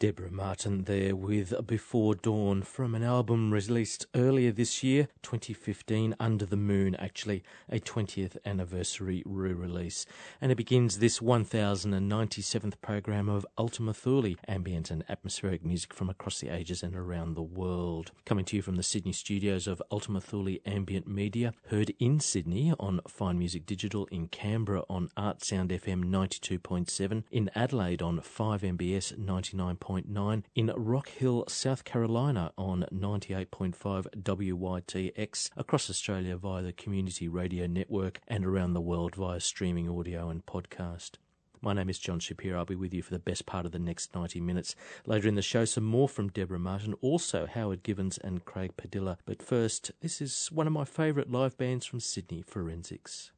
Deborah Martin there with Before Dawn from an album released earlier this year, 2015, Under the Moon, actually, a 20th anniversary re release. And it begins this 1097th program of Ultima Thule, ambient and atmospheric music from across the ages and around the world. Coming to you from the Sydney studios of Ultima Thule Ambient Media, heard in Sydney on Fine Music Digital, in Canberra on Art Sound FM 92.7, in Adelaide on 5MBS 99. 101.9 in Rock Hill, South Carolina on 98.5 WYTX across Australia via the Community Radio Network and around the world via streaming audio and podcast. My name is John Shapiro. I'll be with you for the best part of the next 90 minutes. Later in the show, some more from Deborah Martin, also Howard Givens and Craig Padilla. But first, this is one of my favourite live bands from Sydney, Forensics.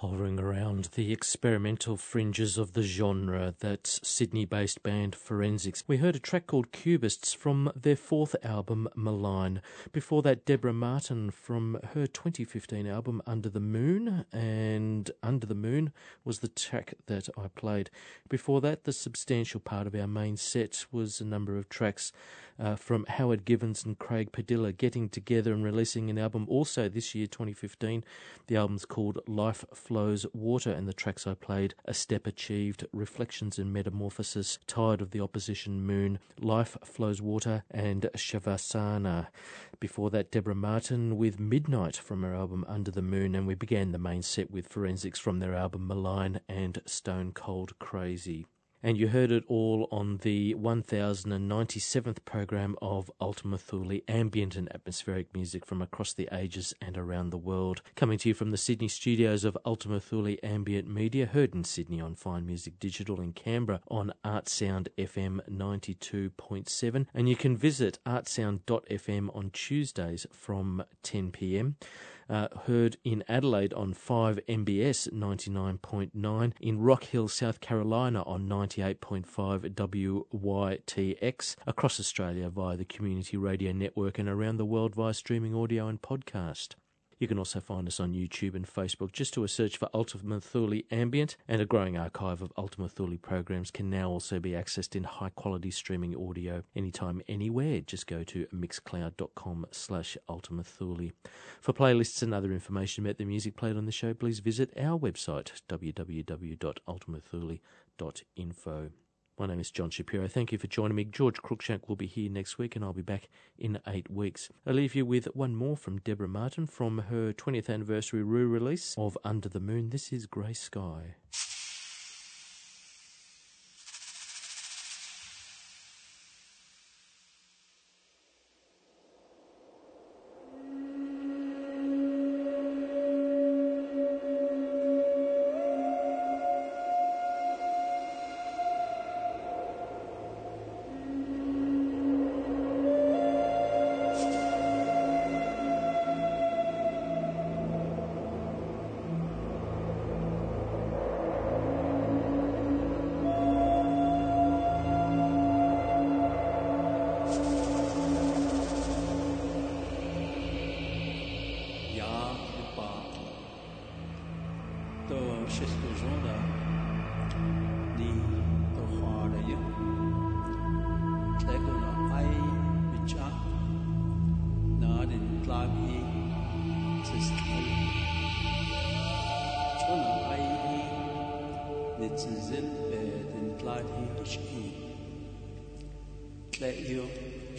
Hovering around the experimental fringes of the genre, that Sydney based band Forensics. We heard a track called Cubists from their fourth album, Malign. Before that, Deborah Martin from her 2015 album, Under the Moon, and Under the Moon was the track that I played. Before that, the substantial part of our main set was a number of tracks uh, from Howard Givens and Craig Padilla getting together and releasing an album also this year, 2015. The album's called Life Flows Water, and the tracks I played A Step Achieved, Reflections in Metamorphosis, Tired of the Opposition Moon, Life Flows Water, and Shavasana. Before that, Deborah Martin with Midnight from her album Under the Moon, and we began the main set with Forensics from their album Malign and Stone Cold Crazy and you heard it all on the 1097th program of Ultima Thule ambient and atmospheric music from across the ages and around the world. Coming to you from the Sydney studios of Ultima Thule Ambient Media, heard in Sydney on Fine Music Digital, in Canberra on Artsound FM 92.7, and you can visit artsound.fm on Tuesdays from 10 pm uh, heard in Adelaide on 5 MBS 99.9, in Rock Hill, South Carolina on 98.5 WYTX, across Australia via the Community Radio Network and around the world via streaming audio and podcast. You can also find us on YouTube and Facebook. Just do a search for Ultima Thule Ambient, and a growing archive of Ultima Thule programs can now also be accessed in high quality streaming audio anytime, anywhere. Just go to mixcloud.com slash Ultima Thule. For playlists and other information about the music played on the show, please visit our website, www.ultimathule.info. My name is John Shapiro. Thank you for joining me. George Cruikshank will be here next week, and I'll be back in eight weeks. I leave you with one more from Deborah Martin from her 20th anniversary re release of Under the Moon. This is Grey Sky.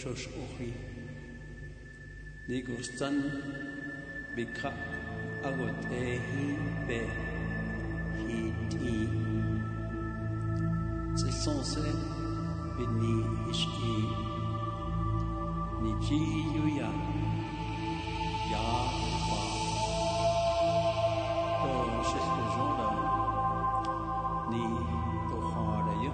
Josh Ochi. Nigustan Bika Agot Ehi Be Hiti. C'est censé Bini Ishi. Niji Yuya. Ya. Ni To Hara Yo.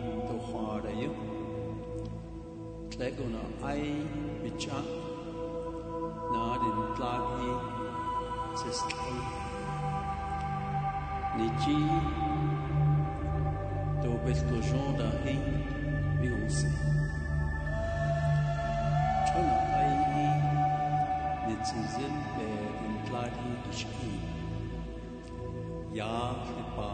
Tlegon ai bicha nadin tlahi sestlon niji do bestojon da hin biunse chona ai ni nitzizin be in tlahi dishki ya fipa